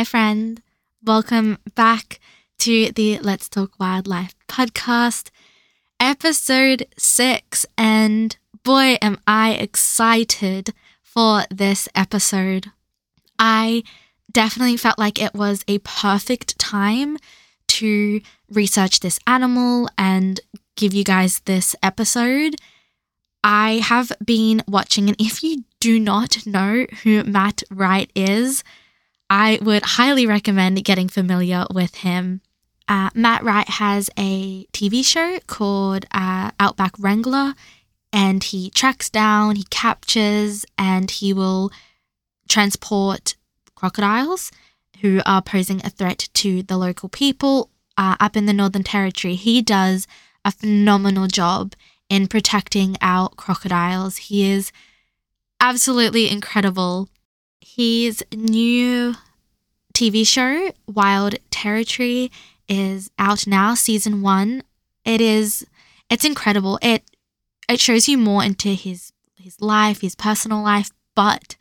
Hi, friend. Welcome back to the Let's Talk Wildlife podcast, episode six. And boy, am I excited for this episode. I definitely felt like it was a perfect time to research this animal and give you guys this episode. I have been watching, and if you do not know who Matt Wright is, I would highly recommend getting familiar with him. Uh, Matt Wright has a TV show called uh, Outback Wrangler, and he tracks down, he captures, and he will transport crocodiles who are posing a threat to the local people uh, up in the Northern Territory. He does a phenomenal job in protecting our crocodiles. He is absolutely incredible. His new TV show, Wild Territory, is out now, season one. It is it's incredible. It it shows you more into his his life, his personal life, but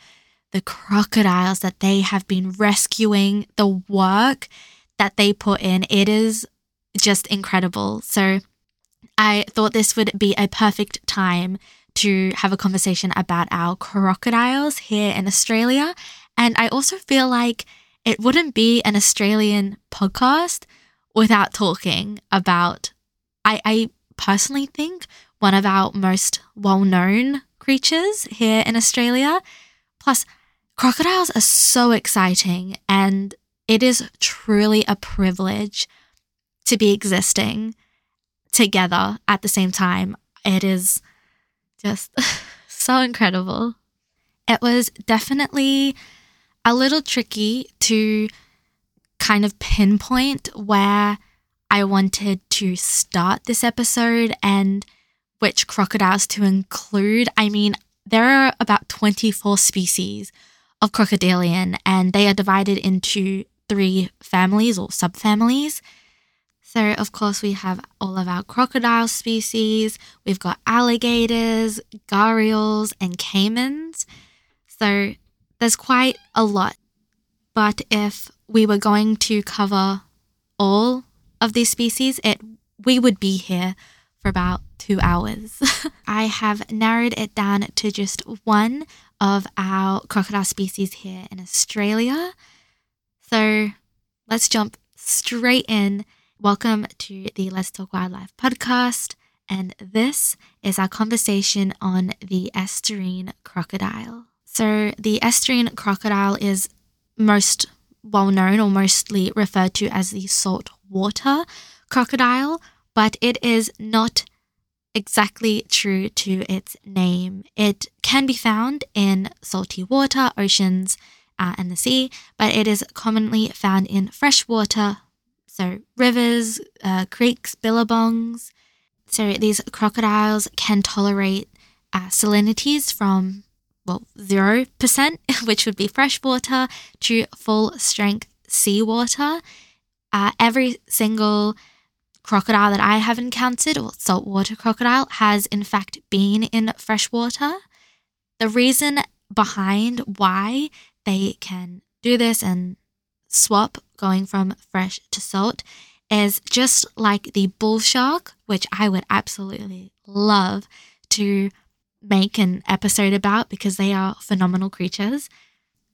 the crocodiles that they have been rescuing, the work that they put in, it is just incredible. So I thought this would be a perfect time to have a conversation about our crocodiles here in Australia. And I also feel like it wouldn't be an Australian podcast without talking about, I, I personally think, one of our most well known creatures here in Australia. Plus, crocodiles are so exciting, and it is truly a privilege to be existing together at the same time. It is just so incredible. It was definitely a little tricky to kind of pinpoint where I wanted to start this episode and which crocodiles to include. I mean, there are about 24 species of crocodilian, and they are divided into three families or subfamilies. So, of course, we have all of our crocodile species, we've got alligators, gharials, and caimans. So, there's quite a lot. But if we were going to cover all of these species, it we would be here for about two hours. I have narrowed it down to just one of our crocodile species here in Australia. So let's jump straight in Welcome to the Let's Talk Wildlife podcast, and this is our conversation on the estuarine crocodile. So, the estuarine crocodile is most well known or mostly referred to as the saltwater crocodile, but it is not exactly true to its name. It can be found in salty water, oceans, uh, and the sea, but it is commonly found in freshwater so, rivers, uh, creeks, billabongs. So, these crocodiles can tolerate uh, salinities from, well, 0%, which would be freshwater, to full strength seawater. Uh, every single crocodile that I have encountered, or saltwater crocodile, has in fact been in freshwater. The reason behind why they can do this and swap going from fresh to salt is just like the bull shark, which I would absolutely love to make an episode about because they are phenomenal creatures.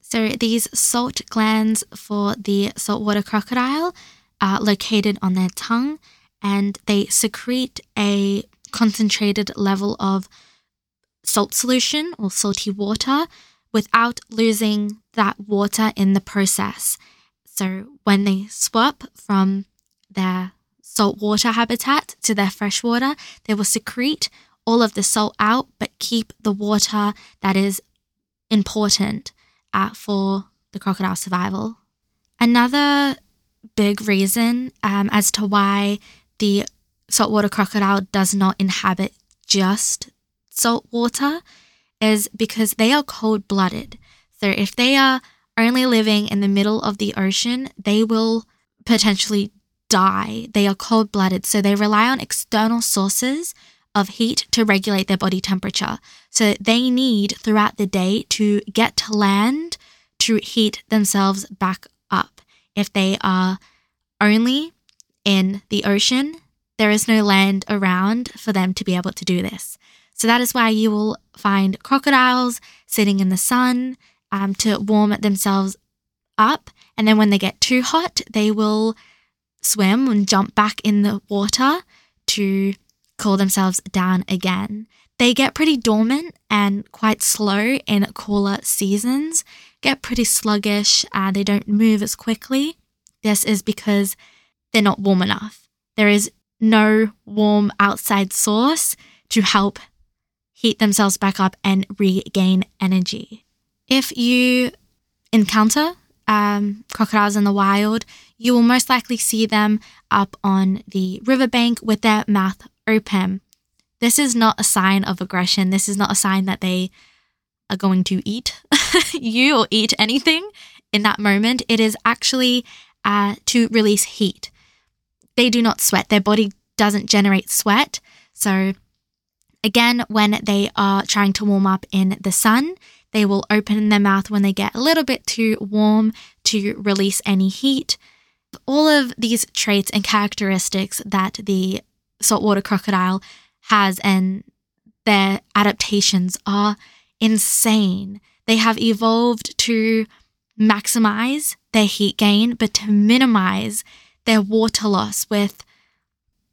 So, these salt glands for the saltwater crocodile are located on their tongue and they secrete a concentrated level of salt solution or salty water without losing that water in the process. So when they swap from their saltwater habitat to their freshwater, they will secrete all of the salt out but keep the water that is important uh, for the crocodile survival. Another big reason um, as to why the saltwater crocodile does not inhabit just salt water is because they are cold blooded. So if they are only living in the middle of the ocean, they will potentially die. They are cold blooded, so they rely on external sources of heat to regulate their body temperature. So they need throughout the day to get to land to heat themselves back up. If they are only in the ocean, there is no land around for them to be able to do this. So that is why you will find crocodiles sitting in the sun um, to warm themselves up. And then when they get too hot, they will swim and jump back in the water to cool themselves down again. They get pretty dormant and quite slow in cooler seasons, get pretty sluggish, uh, they don't move as quickly. This is because they're not warm enough. There is no warm outside source to help heat themselves back up and regain energy. If you encounter um, crocodiles in the wild, you will most likely see them up on the riverbank with their mouth open. This is not a sign of aggression. This is not a sign that they are going to eat you or eat anything in that moment. It is actually uh, to release heat. They do not sweat, their body doesn't generate sweat. So, again, when they are trying to warm up in the sun, they will open their mouth when they get a little bit too warm to release any heat. All of these traits and characteristics that the saltwater crocodile has and their adaptations are insane. They have evolved to maximize their heat gain, but to minimize their water loss with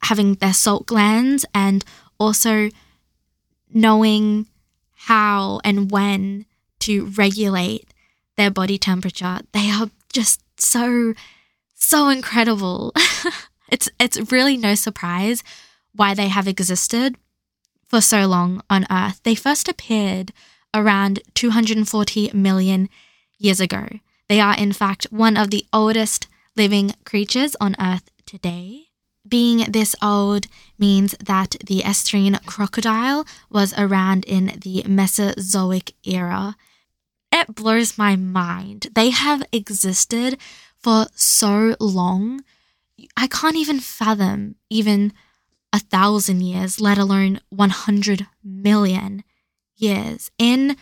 having their salt glands and also knowing how and when to regulate their body temperature. They are just so so incredible. it's it's really no surprise why they have existed for so long on Earth. They first appeared around 240 million years ago. They are in fact one of the oldest living creatures on Earth today. Being this old means that the estuarine crocodile was around in the Mesozoic era. It blows my mind. They have existed for so long. I can't even fathom even a thousand years, let alone 100 million years. In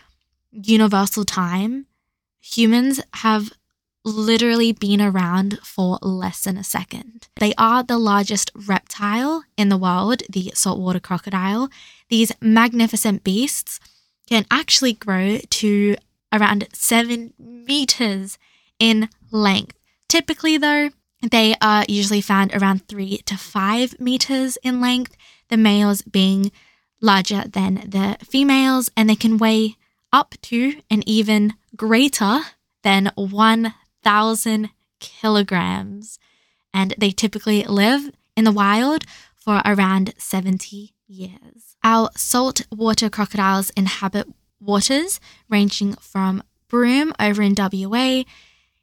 universal time, humans have literally been around for less than a second. They are the largest reptile in the world, the saltwater crocodile. These magnificent beasts can actually grow to around seven meters in length. Typically, though, they are usually found around three to five meters in length, the males being larger than the females, and they can weigh up to and even greater than 1,000 kilograms. And they typically live in the wild for around 70 years. Our saltwater crocodiles inhabit waters ranging from Broome over in WA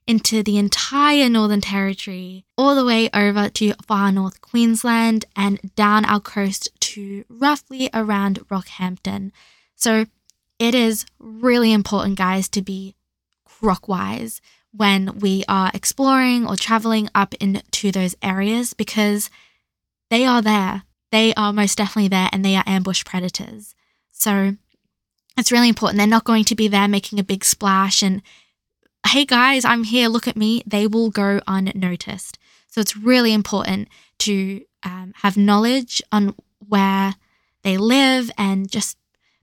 into the entire Northern Territory, all the way over to far north Queensland and down our coast to roughly around Rockhampton. So it is really important, guys, to be crocwise when we are exploring or traveling up into those areas because they are there. They are most definitely there and they are ambush predators. So it's really important. They're not going to be there making a big splash and hey guys, I'm here, look at me, they will go unnoticed. So it's really important to um, have knowledge on where they live and just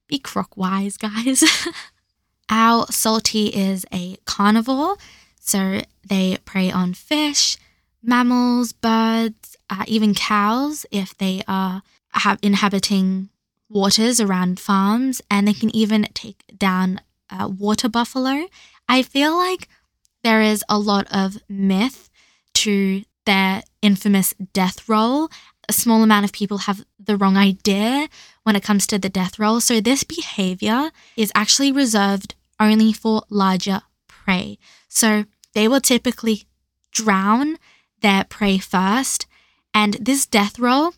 be croc wise, guys. Our salty is a carnivore, so they prey on fish, mammals, birds, uh, even cows if they are ha- inhabiting waters around farms, and they can even take down a water buffalo I feel like there is a lot of myth to their infamous death roll. A small amount of people have the wrong idea when it comes to the death roll. So, this behavior is actually reserved only for larger prey. So, they will typically drown their prey first. And this death roll,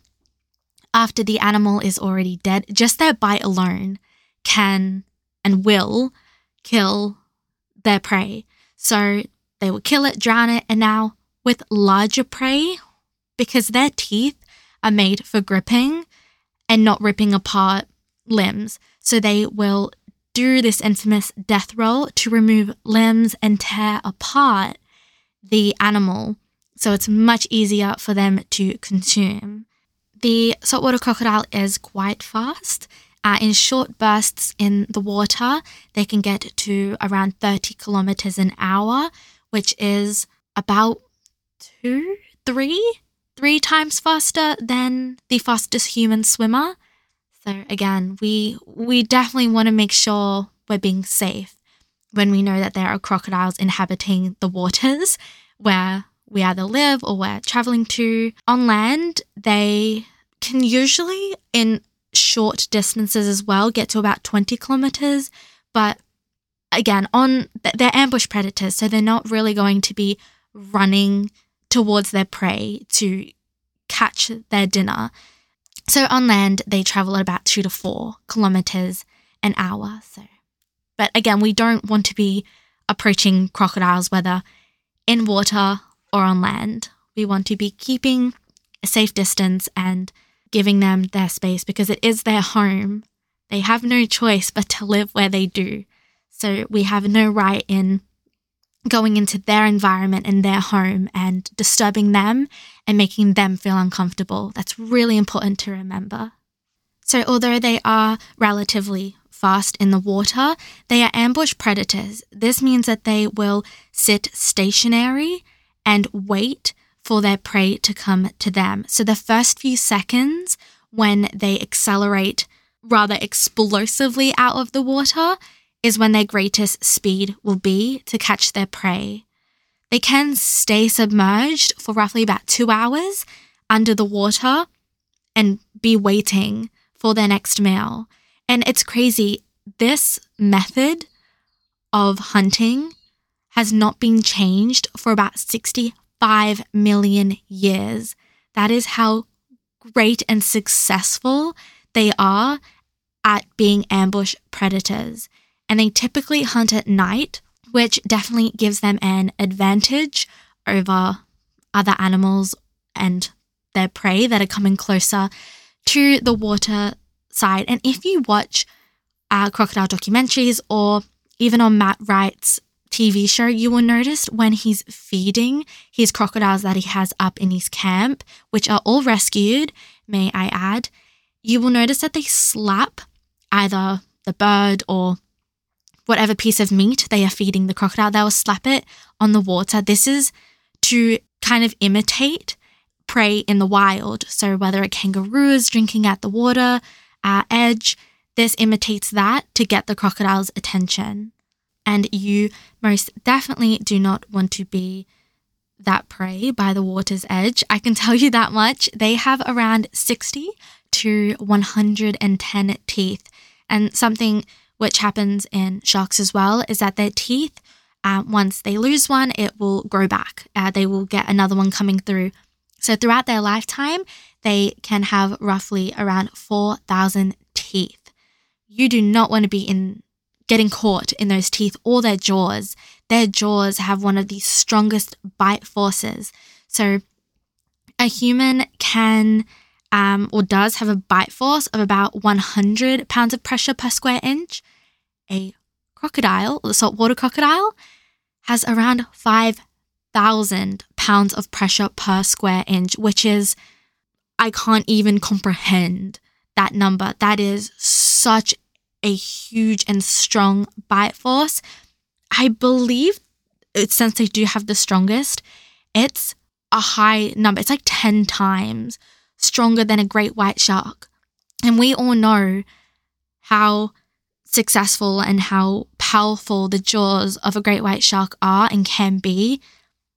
after the animal is already dead, just their bite alone can and will kill their prey. So they would kill it, drown it, and now with larger prey, because their teeth are made for gripping and not ripping apart limbs. So they will do this infamous death roll to remove limbs and tear apart the animal, so it's much easier for them to consume. The saltwater crocodile is quite fast. Uh, in short bursts in the water, they can get to around 30 kilometers an hour, which is about two, three, three times faster than the fastest human swimmer. So again, we we definitely want to make sure we're being safe when we know that there are crocodiles inhabiting the waters where we either live or we're traveling to. On land, they can usually, in short distances as well, get to about 20 kilometers. But again, on they're ambush predators, so they're not really going to be running towards their prey to catch their dinner. So on land, they travel at about two to four kilometers an hour. So, but again, we don't want to be approaching crocodiles, whether in water or on land. We want to be keeping a safe distance and giving them their space because it is their home. They have no choice but to live where they do. So we have no right in going into their environment and their home and disturbing them and making them feel uncomfortable. That's really important to remember. So, although they are relatively fast in the water, they are ambush predators. This means that they will sit stationary and wait for their prey to come to them. So, the first few seconds when they accelerate rather explosively out of the water is when their greatest speed will be to catch their prey. They can stay submerged for roughly about two hours under the water and be waiting for their next meal. And it's crazy. This method of hunting has not been changed for about 65 million years. That is how great and successful they are at being ambush predators and they typically hunt at night, which definitely gives them an advantage over other animals and their prey that are coming closer to the water side. And if you watch uh, crocodile documentaries or even on Matt Wright's TV show, you will notice when he's feeding his crocodiles that he has up in his camp, which are all rescued, may I add, you will notice that they slap either the bird or whatever piece of meat they are feeding the crocodile, they'll slap it on the water. This is to kind of imitate prey in the wild. So whether a kangaroo is drinking at the water uh, edge, this imitates that to get the crocodile's attention. And you most definitely do not want to be that prey by the water's edge. I can tell you that much. They have around 60 to 110 teeth. And something which happens in sharks as well, is that their teeth, uh, once they lose one, it will grow back. Uh, they will get another one coming through. So throughout their lifetime, they can have roughly around 4,000 teeth. You do not want to be in getting caught in those teeth or their jaws. Their jaws have one of the strongest bite forces. So a human can um, or does have a bite force of about 100 pounds of pressure per square inch. A crocodile, the saltwater crocodile, has around 5,000 pounds of pressure per square inch, which is, I can't even comprehend that number. That is such a huge and strong bite force. I believe uh, since they do have the strongest, it's a high number. It's like 10 times stronger than a great white shark. And we all know how successful and how powerful the jaws of a great white shark are and can be.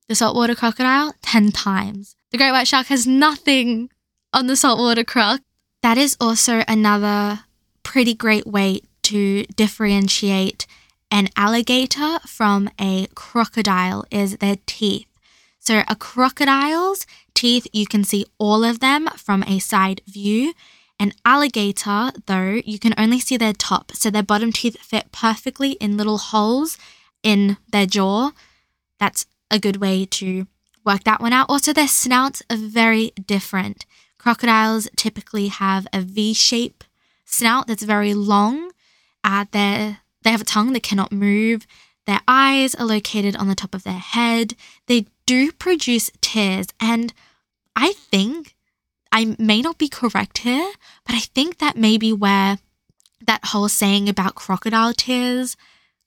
The saltwater crocodile, 10 times. The great white shark has nothing on the saltwater croc. That is also another pretty great way to differentiate an alligator from a crocodile is their teeth. So a crocodile's teeth, you can see all of them from a side view. An alligator, though, you can only see their top, so their bottom teeth fit perfectly in little holes in their jaw. That's a good way to work that one out. Also, their snouts are very different. Crocodiles typically have a V shape snout that's very long. Uh, they have a tongue that cannot move. Their eyes are located on the top of their head. They do produce tears. And I think I may not be correct here, but I think that may be where that whole saying about crocodile tears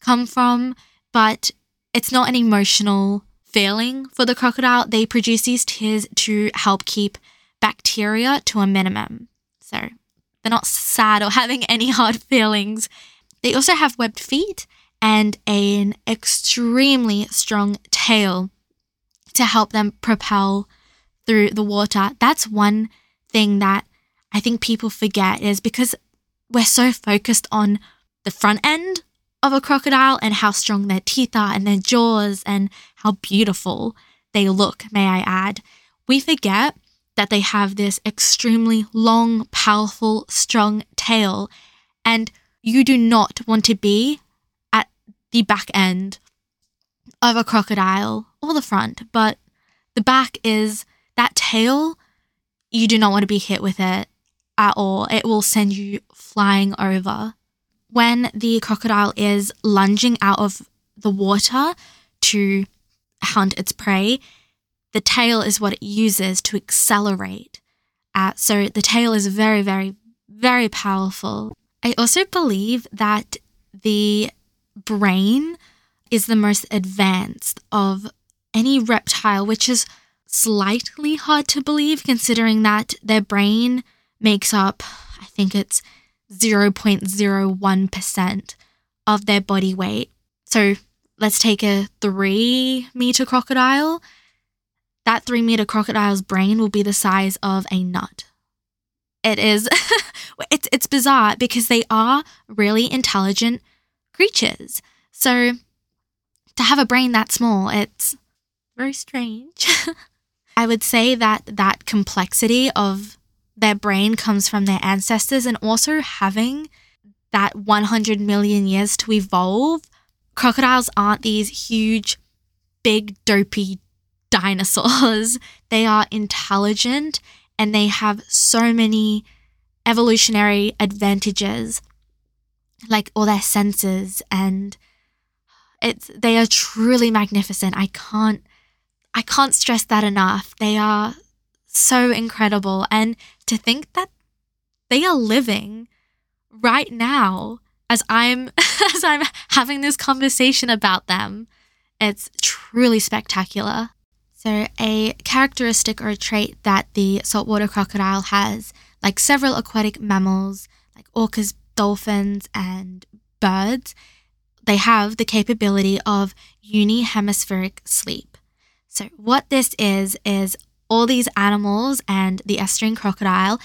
come from. But it's not an emotional feeling for the crocodile. They produce these tears to help keep bacteria to a minimum. So they're not sad or having any hard feelings. They also have webbed feet and an extremely strong tail to help them propel through the water. That's one thing that I think people forget is because we're so focused on the front end of a crocodile and how strong their teeth are and their jaws and how beautiful they look, may I add. We forget that they have this extremely long, powerful, strong tail, and you do not want to be at the back end of a crocodile or the front, but the back is that tail. You do not want to be hit with it at all. It will send you flying over. When the crocodile is lunging out of the water to hunt its prey, the tail is what it uses to accelerate. So the tail is very, very, very powerful. I also believe that the brain is the most advanced of any reptile, which is slightly hard to believe considering that their brain makes up, I think it's 0.01% of their body weight. So let's take a three meter crocodile. That three meter crocodile's brain will be the size of a nut. It is, it's, it's bizarre because they are really intelligent creatures. So to have a brain that small, it's very strange. I would say that that complexity of their brain comes from their ancestors and also having that 100 million years to evolve. Crocodiles aren't these huge, big, dopey dinosaurs. They are intelligent and they have so many evolutionary advantages, like all their senses and it's they are truly magnificent. I can't I can't stress that enough. They are so incredible. And to think that they are living right now as I'm as I'm having this conversation about them, it's truly spectacular. So, a characteristic or a trait that the saltwater crocodile has, like several aquatic mammals, like orcas, dolphins, and birds, they have the capability of unihemispheric sleep. So, what this is, is all these animals and the estuarine crocodile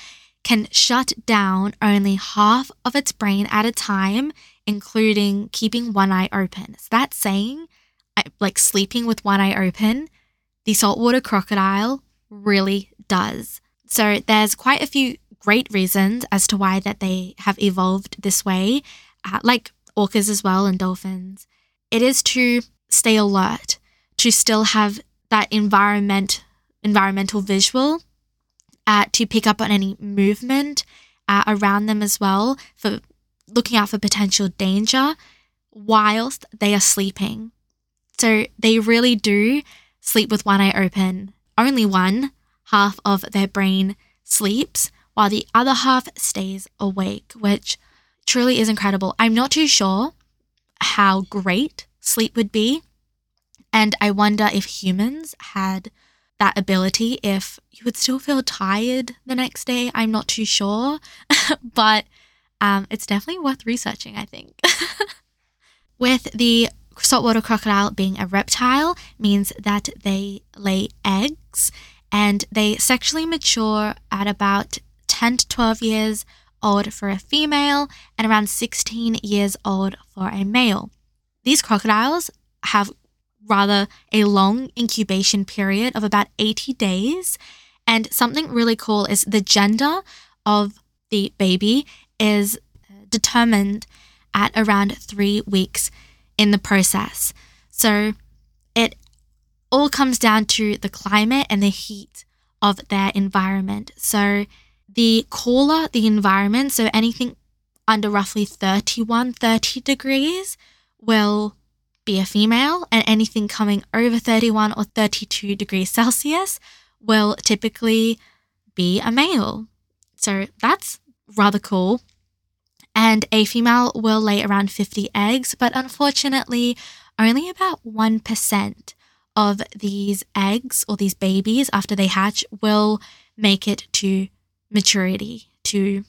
can shut down only half of its brain at a time, including keeping one eye open. So, that's saying, like sleeping with one eye open, the saltwater crocodile really does. So, there's quite a few great reasons as to why that they have evolved this way, uh, like orcas as well and dolphins. It is to stay alert, to still have that environment environmental visual uh, to pick up on any movement uh, around them as well for looking out for potential danger whilst they are sleeping. So they really do sleep with one eye open. Only one half of their brain sleeps while the other half stays awake, which truly is incredible. I'm not too sure how great sleep would be and I wonder if humans had that ability, if you would still feel tired the next day. I'm not too sure, but um, it's definitely worth researching, I think. With the saltwater crocodile being a reptile means that they lay eggs and they sexually mature at about 10 to 12 years old for a female and around 16 years old for a male. These crocodiles have rather a long incubation period of about 80 days. And something really cool is the gender of the baby is determined at around three weeks in the process. So it all comes down to the climate and the heat of their environment. So the cooler the environment, so anything under roughly 31, 30 degrees, will be a female, and anything coming over 31 or 32 degrees Celsius will typically be a male. So that's rather cool. And a female will lay around 50 eggs, but unfortunately, only about 1% of these eggs or these babies after they hatch will make it to maturity, to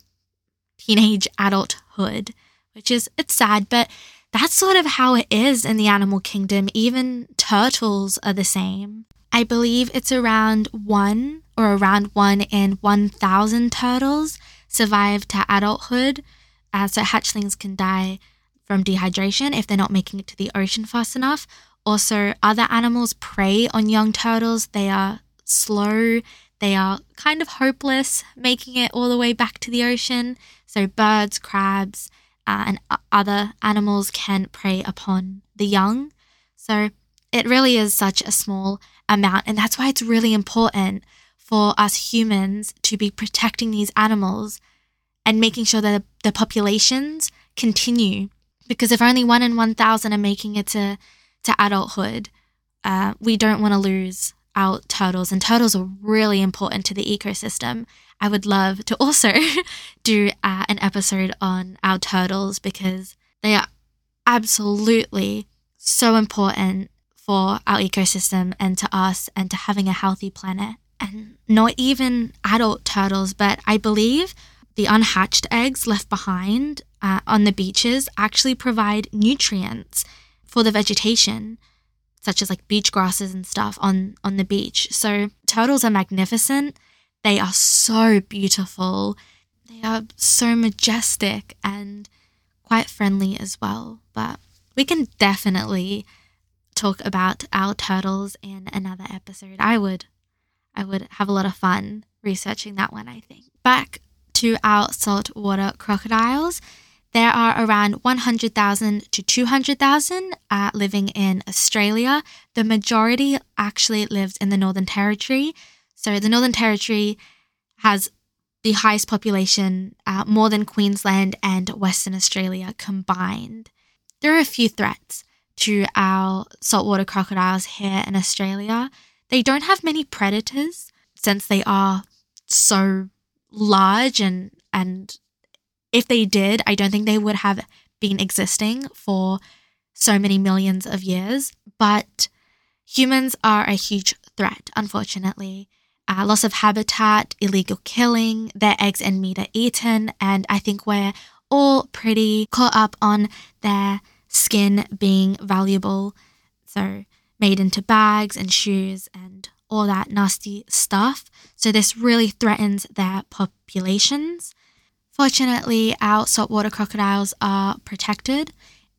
teenage adulthood, which is it's sad, but that's sort of how it is in the animal kingdom. Even turtles are the same. I believe it's around one or around one in 1,000 turtles survive to adulthood. Uh, so hatchlings can die from dehydration if they're not making it to the ocean fast enough. Also, other animals prey on young turtles. They are slow, they are kind of hopeless making it all the way back to the ocean. So, birds, crabs, uh, and other animals can prey upon the young. So, it really is such a small amount. And that's why it's really important for us humans to be protecting these animals and making sure that the populations continue. Because if only one in 1,000 are making it to, to adulthood, uh, we don't want to lose our turtles. And turtles are really important to the ecosystem. I would love to also do uh, an episode on our turtles because they are absolutely so important for our ecosystem and to us and to having a healthy planet. And not even adult turtles, but I believe the unhatched eggs left behind uh, on the beaches actually provide nutrients for the vegetation, such as like beach grasses and stuff on, on the beach. So turtles are magnificent. They are so beautiful. They are so majestic and quite friendly as well. But we can definitely talk about our turtles in another episode. I would I would have a lot of fun researching that one, I think. Back to our saltwater crocodiles. There are around 100,000 to 200,000 uh, living in Australia. The majority actually lives in the Northern Territory. So the Northern Territory has the highest population, uh, more than Queensland and Western Australia combined. There are a few threats to our saltwater crocodiles here in Australia. They don't have many predators since they are so large and and if they did, I don't think they would have been existing for so many millions of years. But humans are a huge threat, unfortunately. Uh, loss of habitat, illegal killing, their eggs and meat are eaten, and I think we're all pretty caught up on their skin being valuable. So, made into bags and shoes and all that nasty stuff. So, this really threatens their populations. Fortunately, our saltwater crocodiles are protected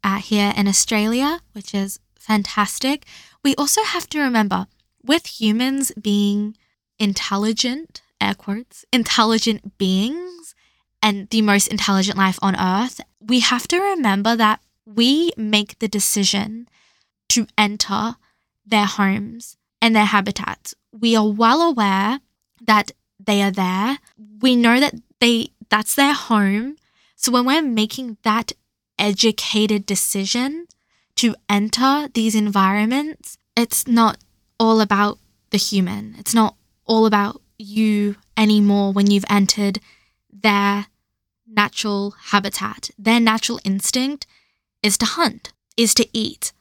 uh, here in Australia, which is fantastic. We also have to remember with humans being intelligent, air quotes, intelligent beings, and the most intelligent life on earth, we have to remember that we make the decision to enter their homes and their habitats. We are well aware that they are there. We know that they that's their home. So when we're making that educated decision to enter these environments, it's not all about the human. It's not all about you anymore when you've entered their natural habitat. Their natural instinct is to hunt, is to eat.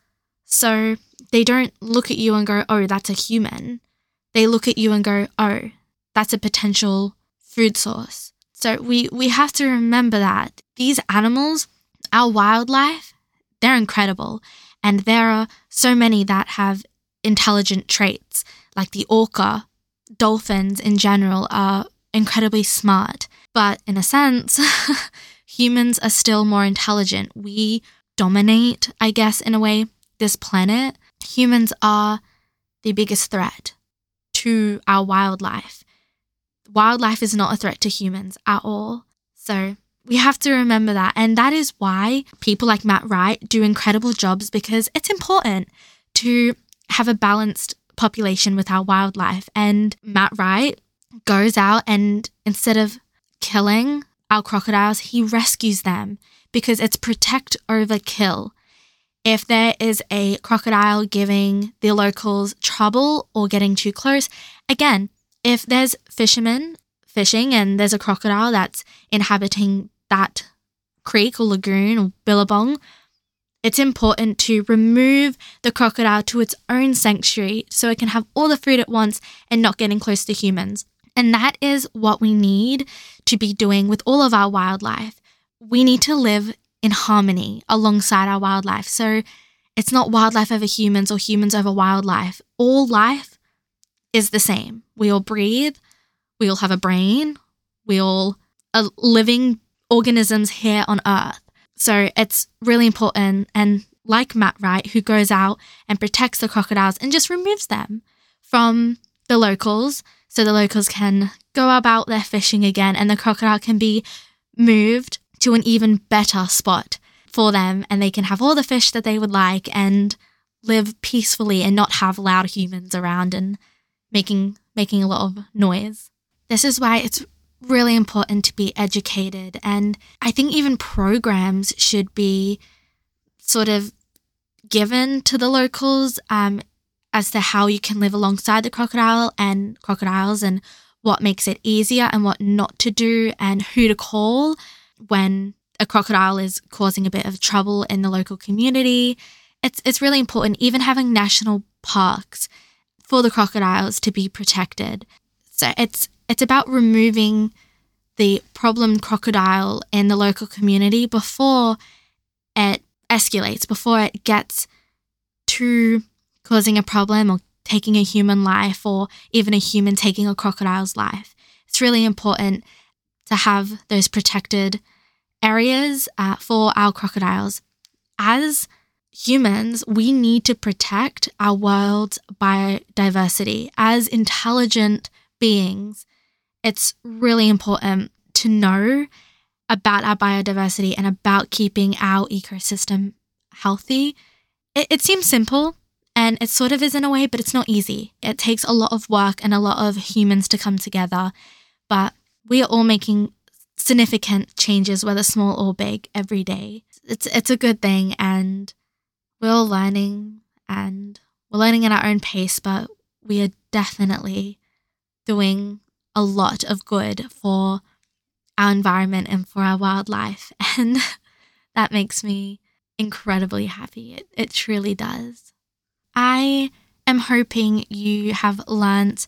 So they don't look at you and go, oh, that's a human. They look at you and go, oh, that's a potential food source. So we, we have to remember that these animals, our wildlife, they're incredible. And there are so many that have intelligent traits, like the orca. Dolphins in general are incredibly smart. But in a sense, humans are still more intelligent. We dominate, I guess, in a way, this planet, humans are the biggest threat to our wildlife. Wildlife is not a threat to humans at all. So we have to remember that. And that is why people like Matt Wright do incredible jobs because it's important to have a balanced population with our wildlife. And Matt Wright goes out and instead of killing our crocodiles, he rescues them because it's protect over kill. If there is a crocodile giving the locals trouble or getting too close, again, if there's fishermen fishing and there's a crocodile that's inhabiting that creek or lagoon or billabong, it's important to remove the crocodile to its own sanctuary so it can have all the food at once and not getting close to humans. And that is what we need to be doing with all of our wildlife. We need to live in harmony alongside our wildlife. So it's not wildlife over humans or humans over wildlife. All life is the same. We all breathe, we all have a brain, we all are living organisms here on Earth. So it's really important. And like Matt Wright, who goes out and protects the crocodiles and just removes them from the locals so the locals can go about their fishing again and the crocodile can be moved to an even better spot for them and they can have all the fish that they would like and live peacefully and not have loud humans around and making making a lot of noise. This is why it's really important to be educated and I think even programs should be sort of given to the locals um, as to how you can live alongside the crocodile and crocodiles and what makes it easier and what not to do and who to call when a crocodile is causing a bit of trouble in the local community. It's it's really important even having national parks for the crocodiles to be protected. So it's it's about removing the problem crocodile in the local community before it escalates, before it gets to causing a problem or taking a human life or even a human taking a crocodile's life. It's really important to have those protected areas uh, for our crocodiles. As humans, we need to protect our world's biodiversity. As intelligent beings, it's really important to know about our biodiversity and about keeping our ecosystem healthy. It, it seems simple, and it sort of is in a way, but it's not easy. It takes a lot of work and a lot of humans to come together. But we are all making significant changes, whether small or big, every day. It's it's a good thing and we're all learning and we're learning at our own pace, but we are definitely doing a lot of good for our environment and for our wildlife. And that makes me incredibly happy. It, it truly does. I am hoping you have learnt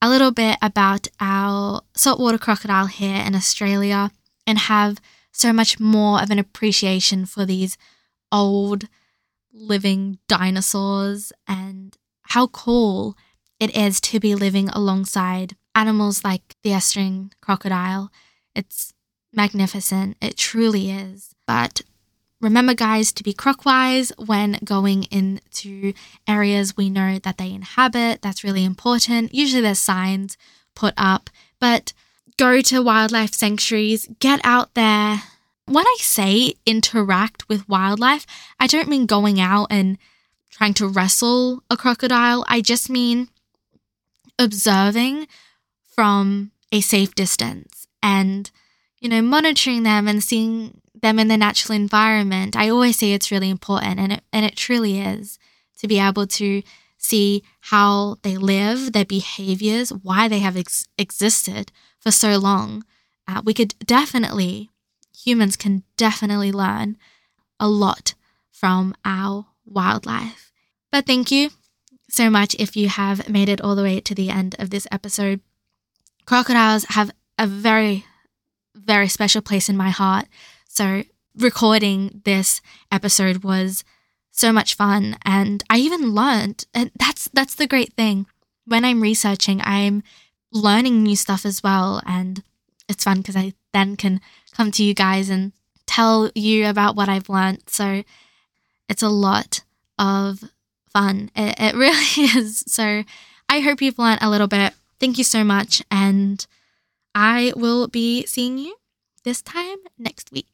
a little bit about our saltwater crocodile here in Australia and have so much more of an appreciation for these old living dinosaurs and how cool it is to be living alongside animals like the estuarine crocodile. It's magnificent. It truly is. But Remember, guys, to be crocwise when going into areas we know that they inhabit. That's really important. Usually there's signs put up, but go to wildlife sanctuaries, get out there. When I say interact with wildlife, I don't mean going out and trying to wrestle a crocodile. I just mean observing from a safe distance and, you know, monitoring them and seeing them in the natural environment, I always say it's really important, and it, and it truly is to be able to see how they live, their behaviors, why they have ex- existed for so long. Uh, we could definitely, humans can definitely learn a lot from our wildlife. But thank you so much if you have made it all the way to the end of this episode. Crocodiles have a very, very special place in my heart. So recording this episode was so much fun and I even learned and that's that's the great thing. When I'm researching, I'm learning new stuff as well and it's fun because I then can come to you guys and tell you about what I've learned. So it's a lot of fun. It, it really is. So I hope you've learned a little bit. Thank you so much. And I will be seeing you this time next week.